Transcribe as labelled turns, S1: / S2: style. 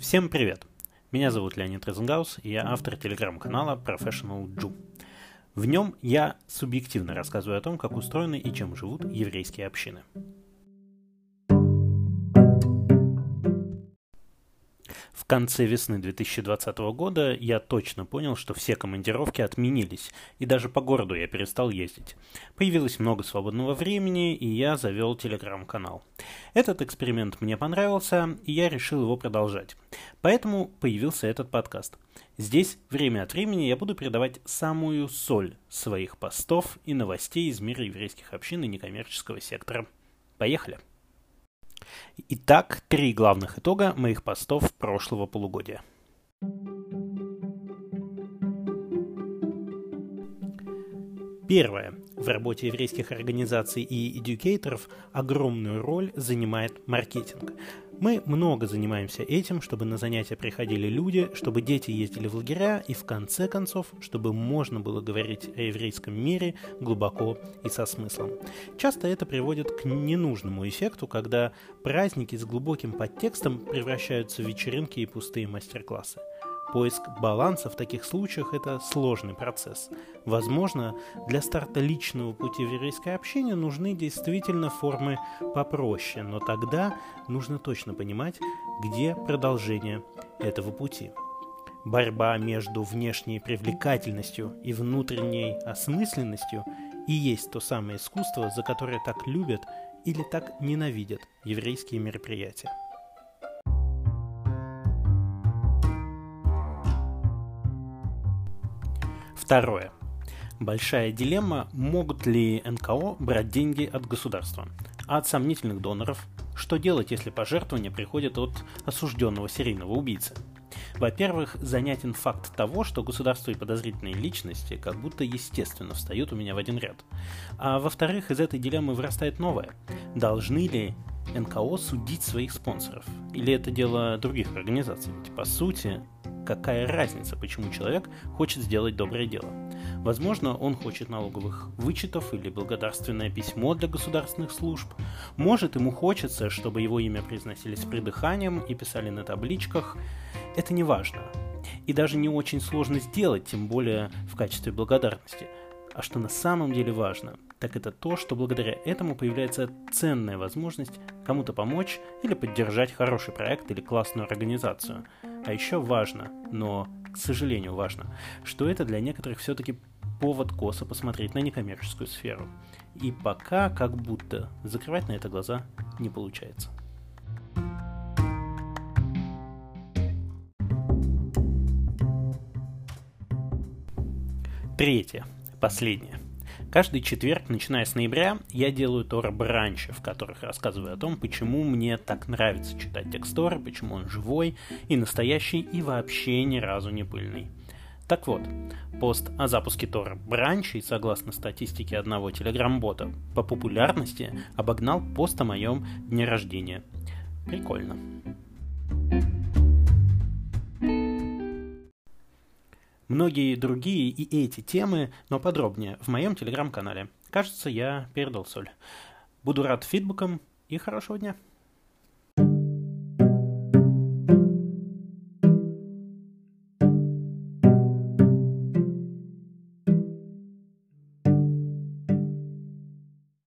S1: Всем привет! Меня зовут Леонид Розенгаус, и я автор телеграм-канала Professional Jew. В нем я субъективно рассказываю о том, как устроены и чем живут еврейские общины. Конце весны 2020 года я точно понял, что все командировки отменились, и даже по городу я перестал ездить. Появилось много свободного времени, и я завел телеграм-канал. Этот эксперимент мне понравился, и я решил его продолжать. Поэтому появился этот подкаст. Здесь время от времени я буду передавать самую соль своих постов и новостей из мира еврейских общин и некоммерческого сектора. Поехали! Итак, три главных итога моих постов прошлого полугодия. Первое. В работе еврейских организаций и эдюкейторов огромную роль занимает маркетинг. Мы много занимаемся этим, чтобы на занятия приходили люди, чтобы дети ездили в лагеря и в конце концов, чтобы можно было говорить о еврейском мире глубоко и со смыслом. Часто это приводит к ненужному эффекту, когда праздники с глубоким подтекстом превращаются в вечеринки и пустые мастер-классы. Поиск баланса в таких случаях – это сложный процесс. Возможно, для старта личного пути в еврейское общение нужны действительно формы попроще, но тогда нужно точно понимать, где продолжение этого пути. Борьба между внешней привлекательностью и внутренней осмысленностью и есть то самое искусство, за которое так любят или так ненавидят еврейские мероприятия. Второе. Большая дилемма, могут ли НКО брать деньги от государства, а от сомнительных доноров, что делать, если пожертвования приходят от осужденного серийного убийцы. Во-первых, занятен факт того, что государство и подозрительные личности как будто естественно встают у меня в один ряд. А во-вторых, из этой дилеммы вырастает новое. Должны ли НКО судить своих спонсоров? Или это дело других организаций? Ведь по сути, какая разница, почему человек хочет сделать доброе дело. Возможно, он хочет налоговых вычетов или благодарственное письмо для государственных служб. Может, ему хочется, чтобы его имя произносили с придыханием и писали на табличках. Это не важно. И даже не очень сложно сделать, тем более в качестве благодарности. А что на самом деле важно, так это то, что благодаря этому появляется ценная возможность кому-то помочь или поддержать хороший проект или классную организацию – а еще важно, но, к сожалению, важно, что это для некоторых все-таки повод косо посмотреть на некоммерческую сферу. И пока как будто закрывать на это глаза не получается. Третье, последнее. Каждый четверг, начиная с ноября, я делаю Тора бранчи, в которых рассказываю о том, почему мне так нравится читать текст Тора, почему он живой и настоящий и вообще ни разу не пыльный. Так вот, пост о запуске Тора бранчей, согласно статистике одного телеграм-бота, по популярности обогнал пост о моем дне рождения. Прикольно. Многие другие и эти темы, но подробнее, в моем телеграм-канале. Кажется, я передал соль. Буду рад фидбэкам и хорошего дня.